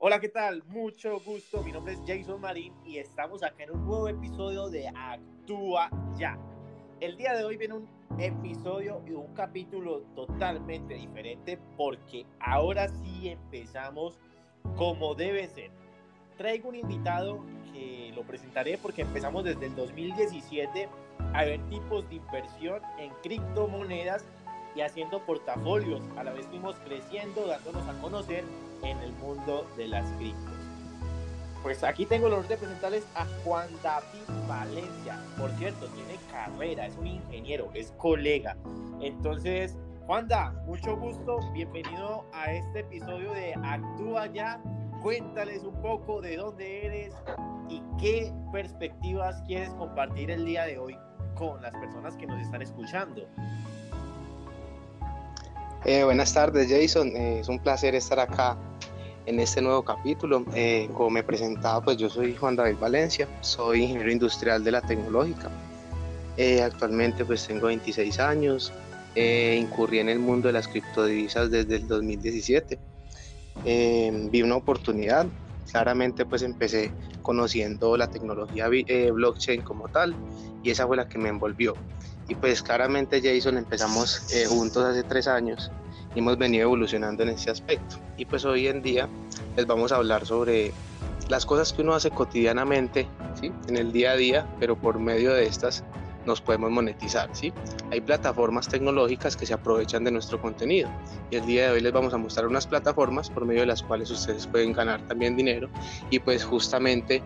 Hola, ¿qué tal? Mucho gusto. Mi nombre es Jason Marín y estamos acá en un nuevo episodio de Actúa Ya. El día de hoy viene un episodio y un capítulo totalmente diferente porque ahora sí empezamos como debe ser. Traigo un invitado que lo presentaré porque empezamos desde el 2017 a ver tipos de inversión en criptomonedas y haciendo portafolios. A la vez fuimos creciendo, dándonos a conocer en el mundo de las criptos. Pues aquí tengo el honor de presentarles a Juan David Valencia. Por cierto, tiene carrera, es un ingeniero, es colega. Entonces, Juanda, mucho gusto, bienvenido a este episodio de Actúa Ya. Cuéntales un poco de dónde eres y qué perspectivas quieres compartir el día de hoy con las personas que nos están escuchando. Eh, buenas tardes, Jason. Eh, es un placer estar acá en este nuevo capítulo. Eh, como me presentaba, pues yo soy Juan David Valencia, soy ingeniero industrial de la tecnológica. actualmente pues tengo 26 años, incurrí en el mundo de las criptodivisas desde el 2017. vi una oportunidad, claramente pues empecé conociendo la tecnología blockchain como tal y esa fue la que me envolvió. Y pues claramente Jason empezamos eh, juntos hace tres años y hemos venido evolucionando en ese aspecto. Y pues hoy en día les vamos a hablar sobre las cosas que uno hace cotidianamente, ¿sí? en el día a día, pero por medio de estas nos podemos monetizar. ¿sí? Hay plataformas tecnológicas que se aprovechan de nuestro contenido y el día de hoy les vamos a mostrar unas plataformas por medio de las cuales ustedes pueden ganar también dinero y pues justamente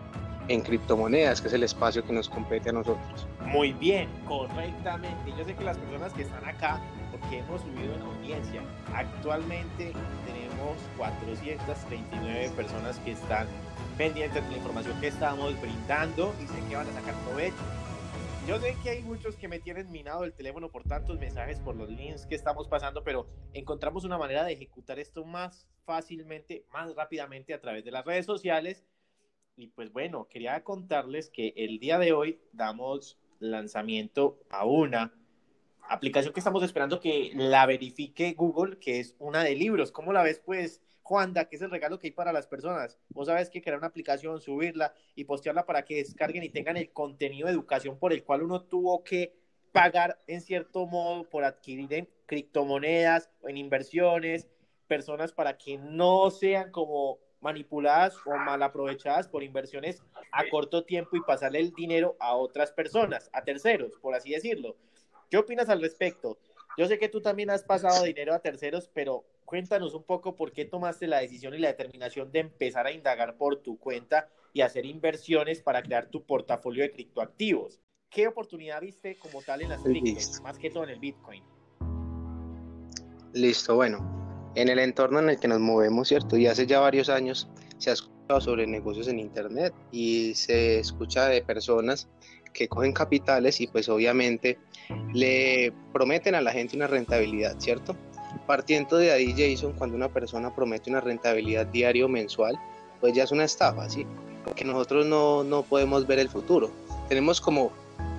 en criptomonedas, que es el espacio que nos compete a nosotros. Muy bien, correctamente. Yo sé que las personas que están acá, porque hemos subido en audiencia, actualmente tenemos 439 personas que están pendientes de la información que estamos brindando y sé que van a sacar provecho. Yo sé que hay muchos que me tienen minado el teléfono por tantos mensajes, por los links que estamos pasando, pero encontramos una manera de ejecutar esto más fácilmente, más rápidamente a través de las redes sociales y pues bueno, quería contarles que el día de hoy damos lanzamiento a una aplicación que estamos esperando que la verifique Google, que es una de libros. ¿Cómo la ves, pues, Juanda, que es el regalo que hay para las personas? Vos sabes que crear una aplicación, subirla y postearla para que descarguen y tengan el contenido de educación por el cual uno tuvo que pagar en cierto modo por adquirir en criptomonedas o en inversiones, personas para que no sean como manipuladas o mal aprovechadas por inversiones a corto tiempo y pasarle el dinero a otras personas, a terceros, por así decirlo. ¿Qué opinas al respecto? Yo sé que tú también has pasado dinero a terceros, pero cuéntanos un poco por qué tomaste la decisión y la determinación de empezar a indagar por tu cuenta y hacer inversiones para crear tu portafolio de criptoactivos. ¿Qué oportunidad viste como tal en las criptos, más que todo en el Bitcoin? Listo, bueno, en el entorno en el que nos movemos, ¿cierto? Y hace ya varios años se ha escuchado sobre negocios en Internet y se escucha de personas que cogen capitales y pues obviamente le prometen a la gente una rentabilidad, ¿cierto? Partiendo de ahí, Jason, cuando una persona promete una rentabilidad diario o mensual, pues ya es una estafa, ¿sí? Porque nosotros no, no podemos ver el futuro. Tenemos como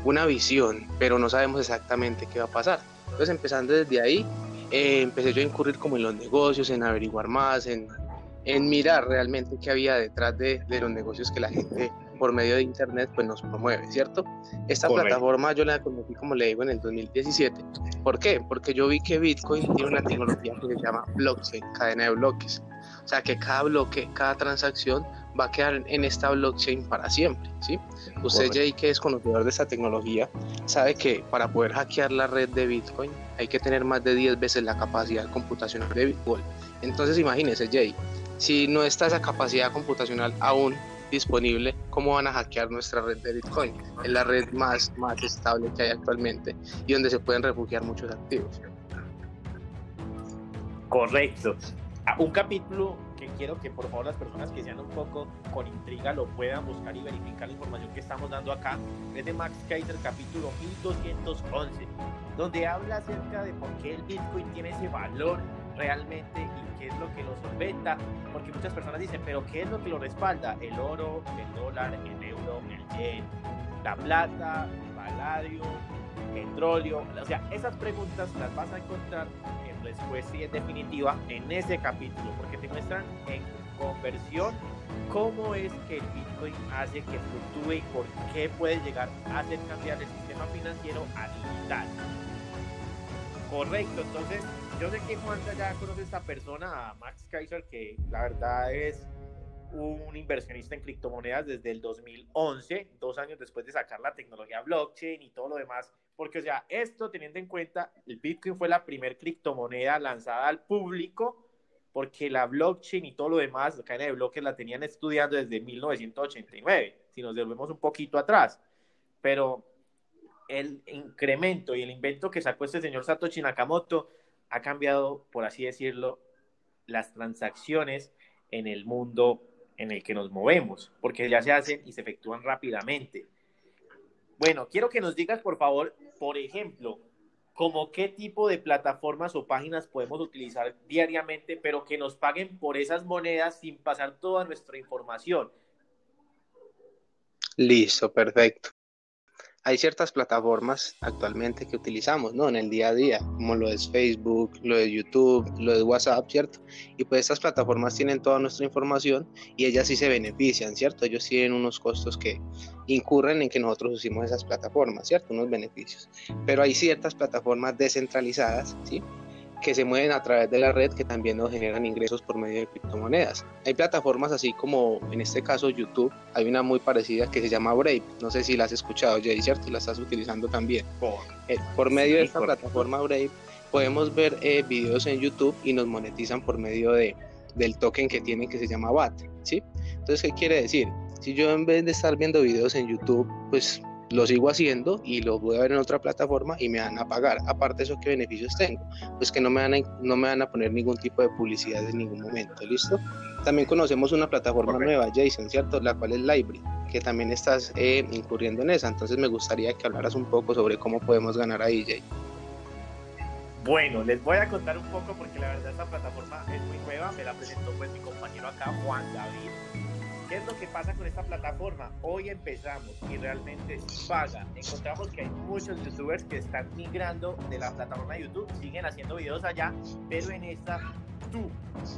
una visión, pero no sabemos exactamente qué va a pasar. Entonces, empezando desde ahí, eh, empecé yo a incurrir como en los negocios, en averiguar más, en, en mirar realmente qué había detrás de, de, los negocios que la gente por medio de internet pues nos promueve, ¿cierto? Esta plataforma yo la conocí como le digo en el 2017. ¿Por qué? Porque yo vi que Bitcoin tiene una tecnología que se llama blockchain, cadena de bloques. O sea que cada bloque, cada transacción va a quedar en esta blockchain para siempre, ¿sí? Usted, Jay, que es conocedor de esta tecnología, sabe que para poder hackear la red de Bitcoin hay que tener más de 10 veces la capacidad computacional de Bitcoin. Entonces, imagínese, Jay, si no está esa capacidad computacional aún disponible, ¿cómo van a hackear nuestra red de Bitcoin? Es la red más, más estable que hay actualmente y donde se pueden refugiar muchos activos. Correcto. Ah, un capítulo que quiero que por favor las personas que sean un poco con intriga lo puedan buscar y verificar la información que estamos dando acá. Es de Max Kaiser, capítulo 1211, donde habla acerca de por qué el Bitcoin tiene ese valor realmente y qué es lo que lo solventa, porque muchas personas dicen, pero ¿qué es lo que lo respalda? El oro, el dólar, el euro, el yen, la plata, el paladio, el petróleo, o sea, esas preguntas las vas a encontrar respuesta y en definitiva en ese capítulo, porque te muestran en conversión, cómo es que el Bitcoin hace que fluctúe y por qué puede llegar a hacer cambiar el sistema financiero a digital. Correcto, entonces yo sé que Juan ya conoce a esta persona, a Max Kaiser, que la verdad es un inversionista en criptomonedas desde el 2011, dos años después de sacar la tecnología blockchain y todo lo demás. Porque, o sea, esto teniendo en cuenta, el Bitcoin fue la primer criptomoneda lanzada al público, porque la blockchain y todo lo demás, la cadena de bloques la tenían estudiando desde 1989, si nos devolvemos un poquito atrás. Pero el incremento y el invento que sacó este señor Satoshi Nakamoto ha cambiado, por así decirlo, las transacciones en el mundo en el que nos movemos, porque ya se hacen y se efectúan rápidamente. Bueno, quiero que nos digas, por favor, por ejemplo, como qué tipo de plataformas o páginas podemos utilizar diariamente, pero que nos paguen por esas monedas sin pasar toda nuestra información. Listo, perfecto hay ciertas plataformas actualmente que utilizamos, ¿no? En el día a día, como lo es Facebook, lo de YouTube, lo de WhatsApp, ¿cierto? Y pues estas plataformas tienen toda nuestra información y ellas sí se benefician, ¿cierto? Ellos tienen unos costos que incurren en que nosotros usemos esas plataformas, ¿cierto? Unos beneficios. Pero hay ciertas plataformas descentralizadas, ¿sí? Que se mueven a través de la red que también nos generan ingresos por medio de criptomonedas. Hay plataformas así como en este caso YouTube, hay una muy parecida que se llama Brave, no sé si la has escuchado Jay, ¿cierto? La estás utilizando también. Eh, por medio de esta plataforma Brave podemos ver eh, videos en YouTube y nos monetizan por medio de, del token que tienen que se llama BAT, ¿sí? Entonces, ¿qué quiere decir? Si yo en vez de estar viendo videos en YouTube, pues lo sigo haciendo y lo voy a ver en otra plataforma y me van a pagar. Aparte de eso, ¿qué beneficios tengo? Pues que no me van a, no me van a poner ningún tipo de publicidad en ningún momento, ¿listo? También conocemos una plataforma nueva, Jason, ¿cierto? La cual es Library, que también estás eh, incurriendo en esa. Entonces me gustaría que hablaras un poco sobre cómo podemos ganar ahí, Jay. Bueno, les voy a contar un poco porque la verdad esta plataforma es muy nueva, me la presentó pues mi compañero acá, Juan David ¿Qué es lo que pasa con esta plataforma? Hoy empezamos y realmente paga. Encontramos que hay muchos youtubers que están migrando de la plataforma de YouTube, siguen haciendo videos allá, pero en esta tú,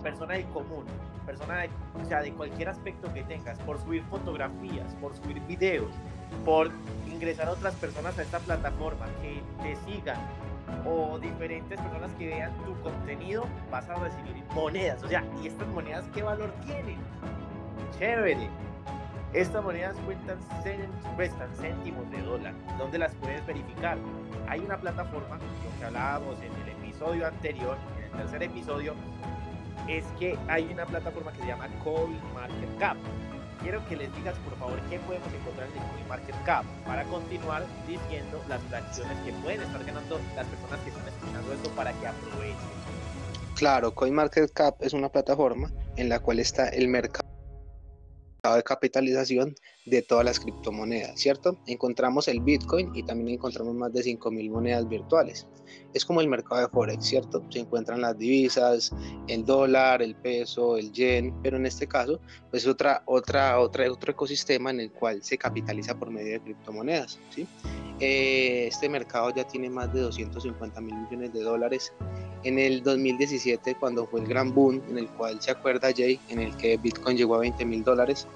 persona del común, persona de, o sea, de cualquier aspecto que tengas, por subir fotografías, por subir videos, por ingresar a otras personas a esta plataforma, que te sigan, o diferentes personas que vean tu contenido, vas a recibir monedas. O sea, ¿y estas monedas qué valor tienen? Chévere. Estas monedas cuentan, cuestan céntimos de dólar. ¿Dónde las puedes verificar? Hay una plataforma, lo que hablábamos en el episodio anterior, en el tercer episodio, es que hay una plataforma que se llama CoinMarketCap. Quiero que les digas, por favor, qué podemos encontrar en CoinMarketCap para continuar diciendo las fracciones que pueden estar ganando las personas que están escuchando esto para que aprovechen. Claro, CoinMarketCap es una plataforma en la cual está el mercado de capitalización de todas las criptomonedas, ¿cierto? Encontramos el Bitcoin y también encontramos más de 5.000 monedas virtuales. Es como el mercado de Forex, ¿cierto? Se encuentran las divisas, el dólar, el peso, el yen, pero en este caso, pues otra, otra, otra, otro ecosistema en el cual se capitaliza por medio de criptomonedas, ¿sí? Eh, este mercado ya tiene más de 250 mil millones de dólares. En el 2017, cuando fue el gran boom, en el cual se acuerda Jay, en el que Bitcoin llegó a 20 mil dólares,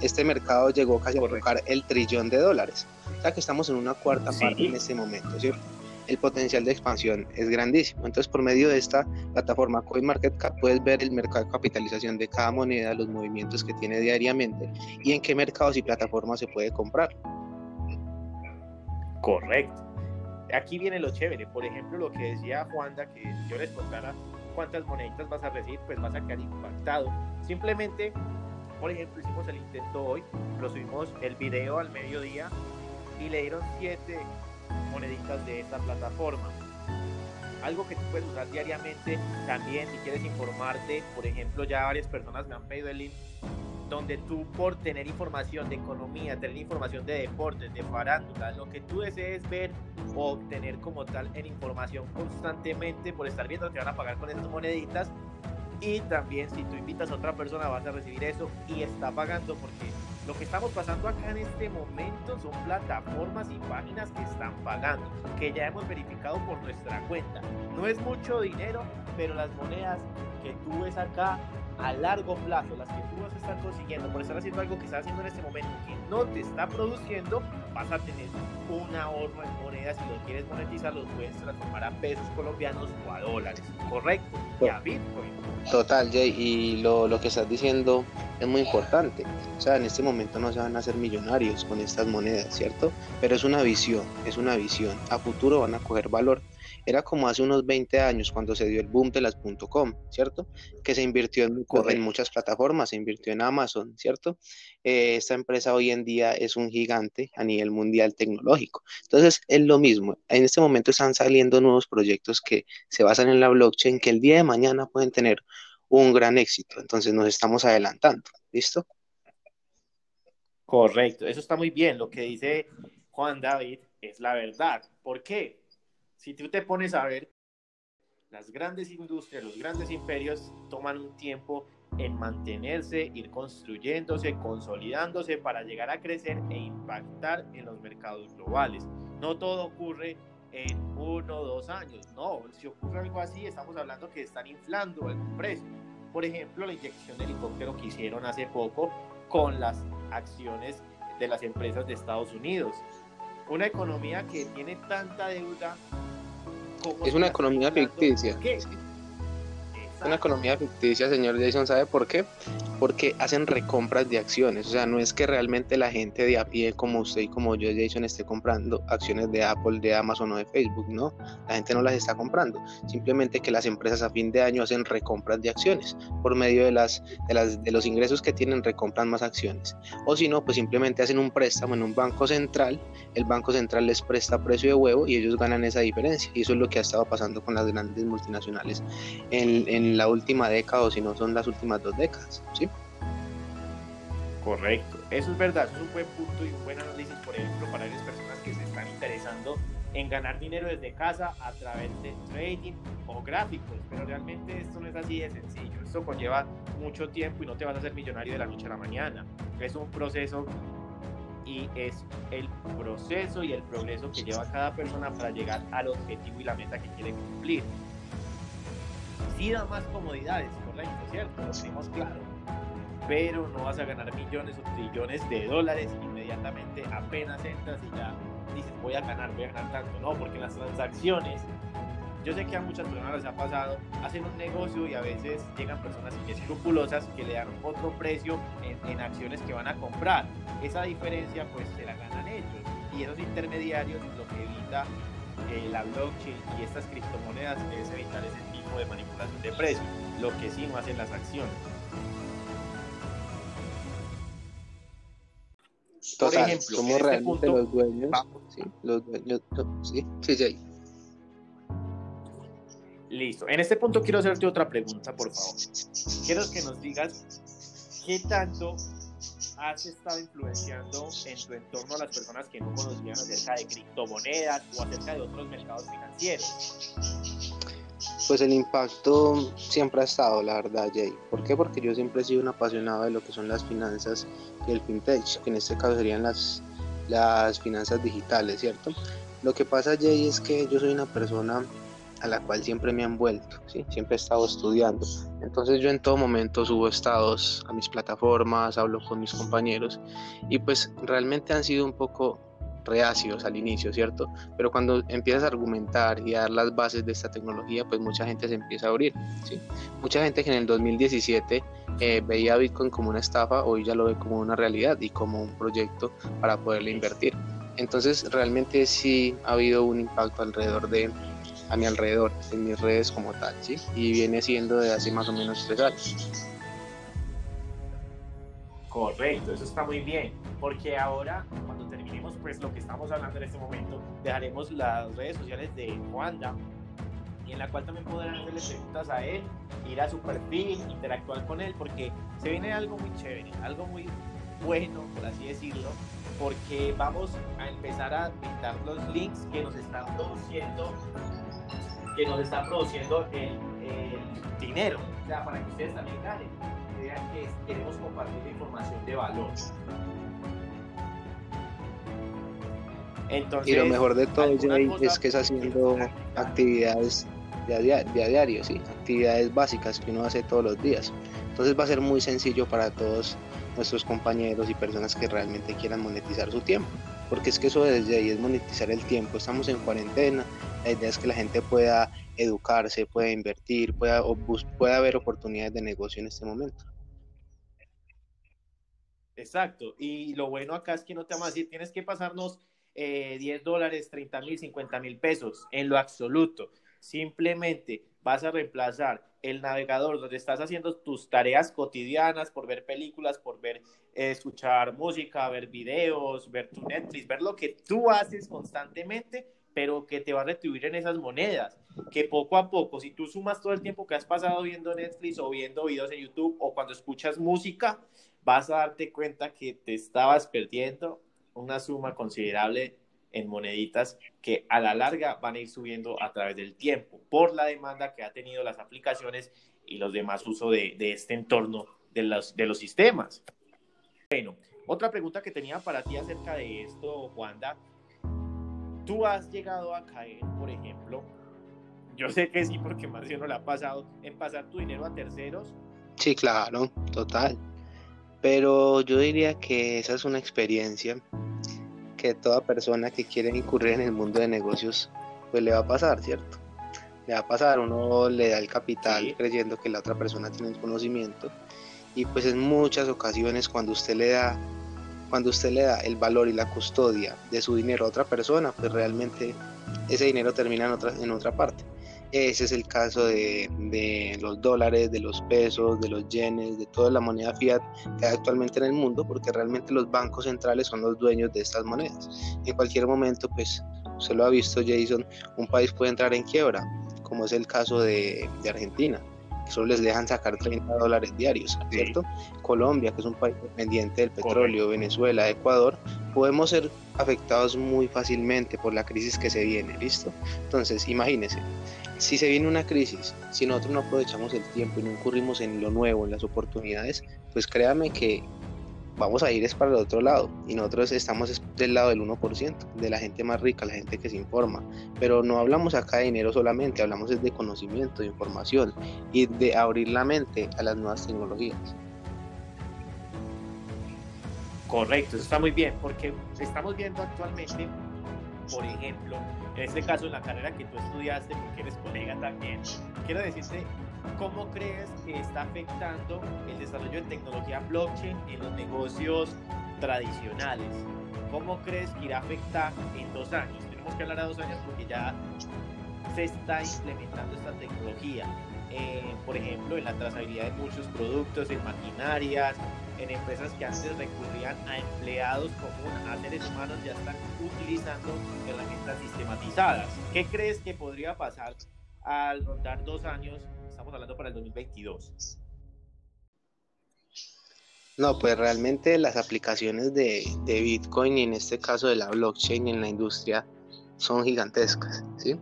este mercado llegó casi a tocar el trillón de dólares. O sea que estamos en una cuarta parte en este momento, ¿cierto? El potencial de expansión es grandísimo. Entonces, por medio de esta plataforma CoinMarketCap puedes ver el mercado de capitalización de cada moneda, los movimientos que tiene diariamente y en qué mercados y plataformas se puede comprar. Correcto. Aquí viene lo chévere. Por ejemplo, lo que decía Juanda, que yo les contara cuántas moneditas vas a recibir, pues vas a quedar impactado. Simplemente, por ejemplo, hicimos el intento hoy, lo subimos el video al mediodía y le dieron siete moneditas de esta plataforma. Algo que tú puedes usar diariamente también si quieres informarte, por ejemplo, ya varias personas me han pedido el link donde tú por tener información de economía, tener información de deportes, de farándula, lo que tú desees ver o obtener como tal en información constantemente por estar viendo te van a pagar con esas moneditas y también si tú invitas a otra persona vas a recibir eso y está pagando porque lo que estamos pasando acá en este momento son plataformas y páginas que están pagando, que ya hemos verificado por nuestra cuenta. No es mucho dinero, pero las monedas que tú ves acá a largo plazo, las que tú vas a estar consiguiendo por estar haciendo algo que estás haciendo en este momento que no te está produciendo, vas a tener un ahorro en monedas. Si lo quieres monetizar, lo puedes transformar a pesos colombianos o a dólares, ¿correcto? Y Bitcoin. Total, Jay, y lo, lo que estás diciendo es muy importante. O sea, en este momento no se van a hacer millonarios con estas monedas, ¿cierto? Pero es una visión, es una visión. A futuro van a coger valor. Era como hace unos 20 años cuando se dio el boom de las .com, ¿cierto? Que se invirtió en, en muchas plataformas, se invirtió en Amazon, ¿cierto? Eh, esta empresa hoy en día es un gigante a nivel mundial tecnológico. Entonces, es lo mismo. En este momento están saliendo nuevos proyectos que se basan en la blockchain, que el día de mañana pueden tener un gran éxito. Entonces, nos estamos adelantando. ¿Listo? Correcto, eso está muy bien. Lo que dice Juan David es la verdad. ¿Por qué? Si tú te pones a ver, las grandes industrias, los grandes imperios toman un tiempo en mantenerse, ir construyéndose, consolidándose para llegar a crecer e impactar en los mercados globales. No todo ocurre en uno o dos años, no, si ocurre algo así, estamos hablando que están inflando el precio. Por ejemplo, la inyección de helicóptero que hicieron hace poco con las acciones de las empresas de Estados Unidos. Una economía que tiene tanta deuda es una economía ficticia. Una economía ficticia, señor Jason, ¿sabe por qué? Porque hacen recompras de acciones, o sea, no es que realmente la gente de a pie como usted y como yo, Jason, esté comprando acciones de Apple, de Amazon o de Facebook, no, la gente no las está comprando, simplemente que las empresas a fin de año hacen recompras de acciones, por medio de, las, de, las, de los ingresos que tienen recompran más acciones, o si no, pues simplemente hacen un préstamo en un banco central, el banco central les presta precio de huevo y ellos ganan esa diferencia, y eso es lo que ha estado pasando con las grandes multinacionales en, en la última década o si no son las últimas dos décadas, ¿sí? Correcto, eso es verdad, es un buen punto y un buen análisis, por ejemplo, para las personas que se están interesando en ganar dinero desde casa a través de trading o gráficos, pero realmente esto no es así de sencillo, esto conlleva mucho tiempo y no te vas a hacer millonario de la noche a la mañana, es un proceso y es el proceso y el progreso que lleva cada persona para llegar al objetivo y la meta que quiere cumplir sí da más comodidades, correcto, ¿cierto? Lo tenemos claro. Pero no vas a ganar millones o trillones de dólares inmediatamente apenas entras y ya dices voy a ganar, voy a ganar tanto. No, porque las transacciones, yo sé que a muchas personas les ha pasado, hacen un negocio y a veces llegan personas inescrupulosas que le dan otro precio en, en acciones que van a comprar. Esa diferencia pues se la ganan ellos y esos intermediarios lo que evita eh, la blockchain y estas criptomonedas es evitar ese tipo de manipulación de precios, lo que sí no hacen las acciones. Por ejemplo, somos este realmente los dueños. Sí, los dueños. Sí, sí, sí. Listo. En este punto quiero hacerte otra pregunta, por favor. Quiero que nos digas qué tanto has estado influenciando en tu entorno a las personas que no conocían acerca de criptomonedas o acerca de otros mercados financieros? Pues el impacto siempre ha estado, la verdad, Jay. ¿Por qué? Porque yo siempre he sido un apasionado de lo que son las finanzas y el fintech, que en este caso serían las, las finanzas digitales, ¿cierto? Lo que pasa, Jay, es que yo soy una persona a la cual siempre me han vuelto, ¿sí? siempre he estado estudiando. Entonces yo en todo momento subo estados a mis plataformas, hablo con mis compañeros y pues realmente han sido un poco reacios al inicio, ¿cierto? Pero cuando empiezas a argumentar y a dar las bases de esta tecnología, pues mucha gente se empieza a abrir, ¿sí? Mucha gente que en el 2017 eh, veía Bitcoin como una estafa, hoy ya lo ve como una realidad y como un proyecto para poderle invertir. Entonces realmente sí ha habido un impacto alrededor de a mi alrededor, en mis redes como tal, ¿sí? Y viene siendo de hace más o menos tres años. Correcto, eso está muy bien, porque ahora terminemos pues lo que estamos hablando en este momento, dejaremos las redes sociales de Wanda y en la cual también podrán hacerle preguntas a él, ir a su perfil, interactuar con él, porque se viene algo muy chévere, algo muy bueno, por así decirlo, porque vamos a empezar a pintar los links que nos están produciendo que nos está produciendo el, dinero, o sea, para que ustedes también ganen, vean que queremos compartir información de valor. Entonces, y lo mejor de todo, Jay, es que es haciendo actividades de a, diario, ¿sí? actividades básicas que uno hace todos los días. Entonces va a ser muy sencillo para todos nuestros compañeros y personas que realmente quieran monetizar su tiempo, porque es que eso desde ahí es monetizar el tiempo. Estamos en cuarentena, la idea es que la gente pueda educarse, pueda invertir, pueda, pueda haber oportunidades de negocio en este momento. Exacto, y lo bueno acá es que no te vamos a decir, tienes que pasarnos 10 eh, dólares, 30 mil, 50 mil pesos, en lo absoluto. Simplemente vas a reemplazar el navegador donde estás haciendo tus tareas cotidianas por ver películas, por ver, eh, escuchar música, ver videos, ver tu Netflix, ver lo que tú haces constantemente, pero que te va a retribuir en esas monedas. Que poco a poco, si tú sumas todo el tiempo que has pasado viendo Netflix o viendo videos en YouTube o cuando escuchas música, vas a darte cuenta que te estabas perdiendo una suma considerable en moneditas que a la larga van a ir subiendo a través del tiempo por la demanda que ha tenido las aplicaciones y los demás usos de, este entorno de los, de los sistemas. Bueno, otra pregunta que tenía para ti acerca de esto, Juanda. ¿Tú has llegado a caer, por ejemplo, yo sé que sí porque Marcio no le ha pasado, en pasar tu dinero a terceros? Sí, claro, total. Pero yo diría que esa es una experiencia que toda persona que quiere incurrir en el mundo de negocios, pues le va a pasar, ¿cierto? Le va a pasar, uno le da el capital creyendo que la otra persona tiene el conocimiento y pues en muchas ocasiones cuando usted le da cuando usted le da el valor y la custodia de su dinero a otra persona, pues realmente ese dinero termina en otra, en otra parte. Ese es el caso de, de, los dólares, de los pesos, de los yenes, de toda la moneda fiat que hay actualmente en el mundo, porque realmente los bancos centrales son los dueños de estas monedas. En cualquier momento, pues, usted lo ha visto, Jason, un país puede entrar en quiebra, como es el caso de Argentina solo les dejan sacar 30 dólares diarios, ¿cierto? Colombia, que es un país dependiente del petróleo, Venezuela, Ecuador, podemos ser afectados muy fácilmente por la crisis que se viene, ¿listo? Entonces, imagínense, si se viene una crisis, si nosotros no aprovechamos el tiempo y no incurrimos en lo nuevo, en las oportunidades, pues créame que vamos a ir es para el otro lado y nosotros estamos del lado del 1%, de la gente más rica, la gente que se informa, pero no hablamos acá de dinero solamente, hablamos de conocimiento, de información y de abrir la mente a las nuevas tecnologías. Correcto, eso está muy bien, porque estamos viendo actualmente, por ejemplo, en este caso en la carrera que tú estudiaste, porque eres colega también, quiero decirte ¿cómo crees que está afectando el desarrollo de tecnología blockchain en los negocios tradicionales? ¿Cómo crees que irá a afectar en dos años? Tenemos que hablar a dos años porque ya se está implementando esta tecnología. Eh, por ejemplo, en la trazabilidad de muchos productos, en maquinarias, en empresas que antes recurrían a empleados comunes, a seres humanos, ya están utilizando herramientas sistematizadas. ¿Qué crees que podría pasar al rondar dos años estamos hablando para el 2022? No, pues realmente las aplicaciones de, de, Bitcoin y en este caso de la blockchain en la industria son gigantescas, ¿sí?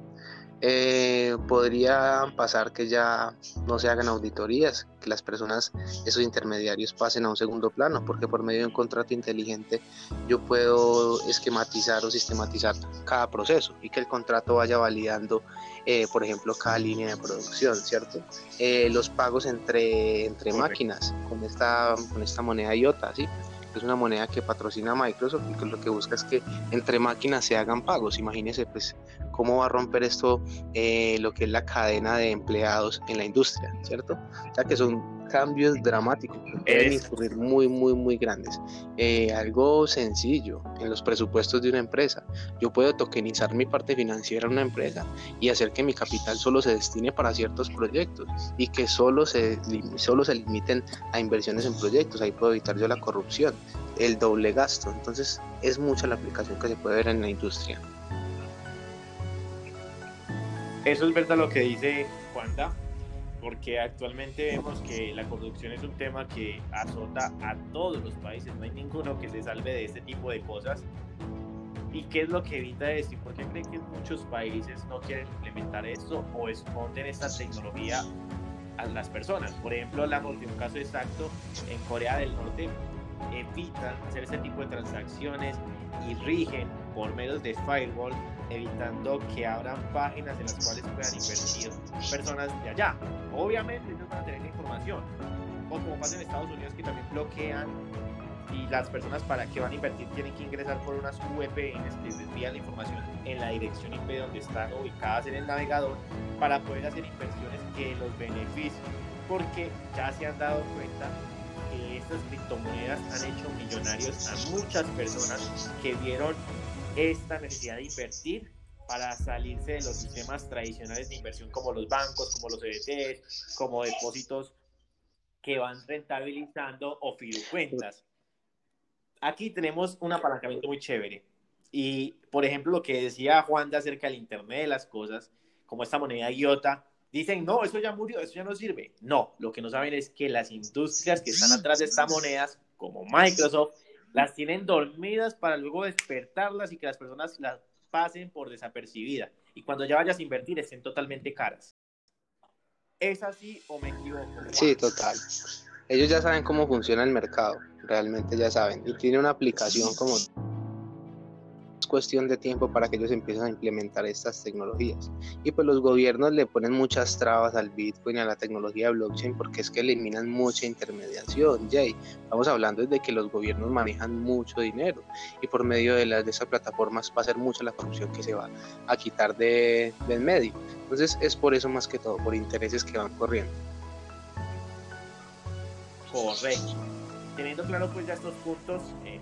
Eh, podría pasar que ya no se hagan auditorías, que las personas, esos intermediarios pasen a un segundo plano, porque por medio de un contrato inteligente yo puedo esquematizar o sistematizar cada proceso y que el contrato vaya validando, eh, por ejemplo, cada línea de producción, ¿cierto? Eh, los pagos entre, entre máquinas con esta, con esta moneda IOTA, ¿sí? Es una moneda que patrocina Microsoft y que lo que busca es que entre máquinas se hagan pagos. Imagínense pues cómo va a romper esto eh, lo que es la cadena de empleados en la industria, ¿cierto? O sea que son cambios dramáticos que pueden incurrir muy, muy, muy grandes. Eh, algo sencillo en los presupuestos de una empresa. Yo puedo tokenizar mi parte financiera en una empresa y hacer que mi capital solo se destine para ciertos proyectos y que solo se, solo se limiten a inversiones en proyectos. Ahí puedo evitar yo la corrupción, el doble gasto. Entonces es mucha la aplicación que se puede ver en la industria. Eso es verdad lo que dice Juanda porque actualmente vemos que la corrupción es un tema que azota a todos los países, no hay ninguno que se salve de este tipo de cosas. ¿Y qué es lo que evita esto? ¿Y por qué creen que muchos países no quieren implementar esto o esconden esta tecnología a las personas? Por ejemplo, hablamos de un caso exacto en Corea del Norte, evitan hacer este tipo de transacciones y rigen por medios de firewall evitando que abran páginas en las cuales puedan invertir personas de allá. Obviamente ellos van a tener información, o como pasa en Estados Unidos que también bloquean y las personas para que van a invertir tienen que ingresar por unas VPNs que les envían la información en la dirección IP donde están ubicadas en el navegador para poder hacer inversiones que los beneficien porque ya se han dado cuenta que estas criptomonedas han hecho millonarios a muchas personas que vieron esta necesidad de invertir para salirse de los sistemas tradicionales de inversión como los bancos, como los ETFs, como depósitos que van rentabilizando o fiducuentas. Aquí tenemos un apalancamiento muy chévere. Y, por ejemplo, lo que decía Juan de acerca del Internet de las cosas, como esta moneda IOTA, dicen, no, eso ya murió, eso ya no sirve. No, lo que no saben es que las industrias que están atrás de estas monedas, como Microsoft, las tienen dormidas para luego despertarlas y que las personas las pasen por desapercibida y cuando ya vayas a invertir estén totalmente caras. ¿Es así o me equivoco? Sí, total. Ellos ya saben cómo funciona el mercado, realmente ya saben. Y tiene una aplicación como cuestión de tiempo para que ellos empiecen a implementar estas tecnologías. Y pues los gobiernos le ponen muchas trabas al Bitcoin y a la tecnología blockchain porque es que eliminan mucha intermediación, Jay. Estamos hablando de que los gobiernos manejan mucho dinero y por medio de, las, de esas plataformas va a ser mucha la corrupción que se va a quitar de, del medio. Entonces es por eso más que todo, por intereses que van corriendo. Correcto. Teniendo claro pues ya estos puntos, eh,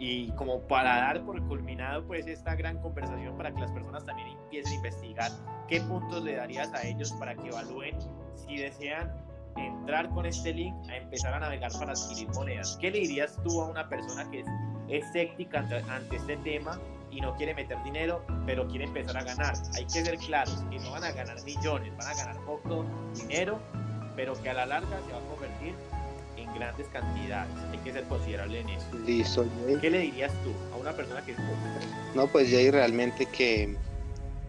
y como para dar por culminado pues esta gran conversación para que las personas también empiecen a investigar qué puntos le darías a ellos para que evalúen si desean entrar con este link a empezar a navegar para adquirir monedas. ¿Qué le dirías tú a una persona que es escéptica ante, este tema y no quiere meter dinero, pero quiere empezar a ganar? Hay que ser claros que no van a ganar millones, van a ganar poco dinero, pero que a la larga se va a convertir grandes cantidades. Hay que ser considerable en eso. Listo, ¿Qué le dirías tú a una persona que es No, pues Jay, realmente que,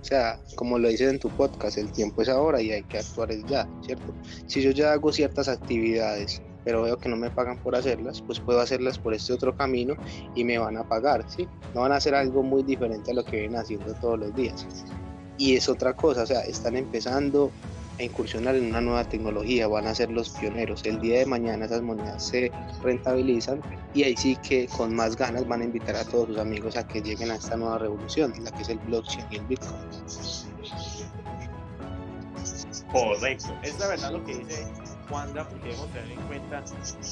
o sea, como lo dices en tu podcast, el tiempo es ahora y hay que actuar ya, ¿cierto? Si yo ya hago ciertas actividades, pero veo que no me pagan por hacerlas, pues puedo hacerlas por este otro camino y me van a pagar, ¿sí? No van a hacer algo muy diferente a lo que vienen haciendo todos los días. Y es otra cosa, o sea, están empezando incursionar en una nueva tecnología, van a ser los pioneros. El día de mañana esas monedas se rentabilizan y ahí sí que con más ganas van a invitar a todos sus amigos a que lleguen a esta nueva revolución, la que es el blockchain y el Bitcoin. Correcto, es la verdad lo que dice Juanda, porque debemos tener en cuenta,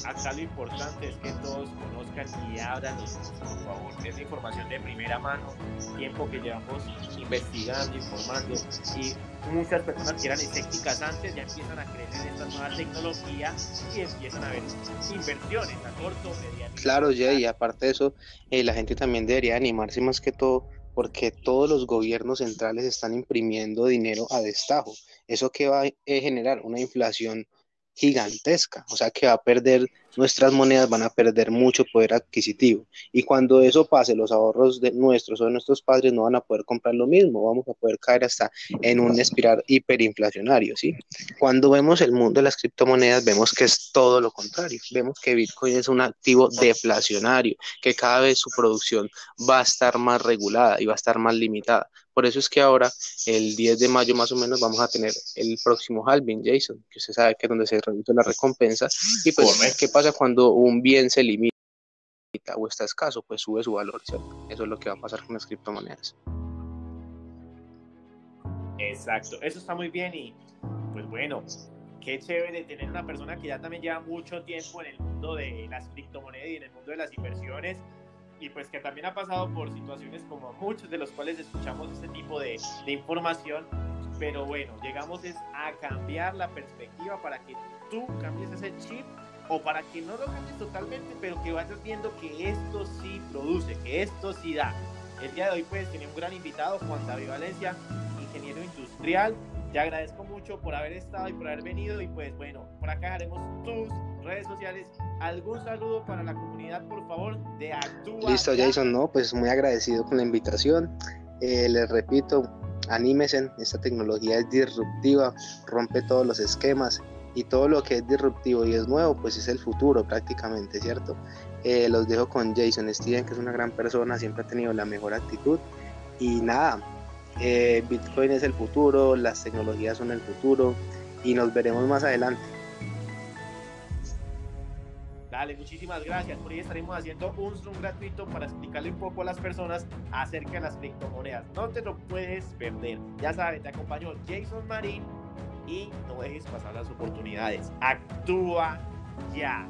acá lo importante es que todos conozcan y abran por favor. Es información de primera mano, tiempo que llevamos investigando, informando, y muchas personas que eran escépticas antes ya empiezan a creer en esta nueva tecnología y empiezan a ver inversiones a corto, mediano. Claro, Jay, y aparte de eso, eh, la gente también debería animarse más que todo porque todos los gobiernos centrales están imprimiendo dinero a destajo. ¿Eso que va a generar? Una inflación gigantesca, o sea que va a perder, nuestras monedas van a perder mucho poder adquisitivo. Y cuando eso pase, los ahorros de nuestros o de nuestros padres no van a poder comprar lo mismo, vamos a poder caer hasta en un espiral hiperinflacionario, ¿sí? Cuando vemos el mundo de las criptomonedas, vemos que es todo lo contrario, vemos que Bitcoin es un activo deflacionario, que cada vez su producción va a estar más regulada y va a estar más limitada. Por eso es que ahora, el 10 de mayo más o menos, vamos a tener el próximo halving, Jason, que usted sabe que es donde se reduce la recompensa. Y pues, ¿qué pasa cuando un bien se limita o está escaso? Pues sube su valor, ¿cierto? Eso es lo que va a pasar con las criptomonedas. Exacto, eso está muy bien y pues bueno, qué chévere tener una persona que ya también lleva mucho tiempo en el mundo de las criptomonedas y en el mundo de las inversiones y pues que también ha pasado por situaciones como muchos de los cuales escuchamos este tipo de, de información, pero bueno, llegamos es a cambiar la perspectiva para que tú cambies ese chip o para que no lo cambies totalmente, pero que vayas viendo que esto sí produce, que esto sí da. El día de hoy pues tenía un gran invitado, Juan David Valencia, ingeniero industrial. Te agradezco mucho por haber estado y por haber venido y pues bueno, por acá haremos tus redes sociales ¿Algún saludo para la comunidad, por favor, de Actúa? Listo, Jason, no, pues muy agradecido con la invitación. Eh, les repito, anímesen, esta tecnología es disruptiva, rompe todos los esquemas y todo lo que es disruptivo y es nuevo, pues es el futuro prácticamente, ¿cierto? Eh, los dejo con Jason Steven, que es una gran persona, siempre ha tenido la mejor actitud y nada, eh, Bitcoin es el futuro, las tecnologías son el futuro y nos veremos más adelante. Dale, muchísimas gracias. Por ahí estaremos haciendo un Zoom gratuito para explicarle un poco a las personas acerca de las criptomonedas. No te lo puedes perder. Ya sabes, te acompañó Jason Marín y no dejes pasar las oportunidades. Actúa ya.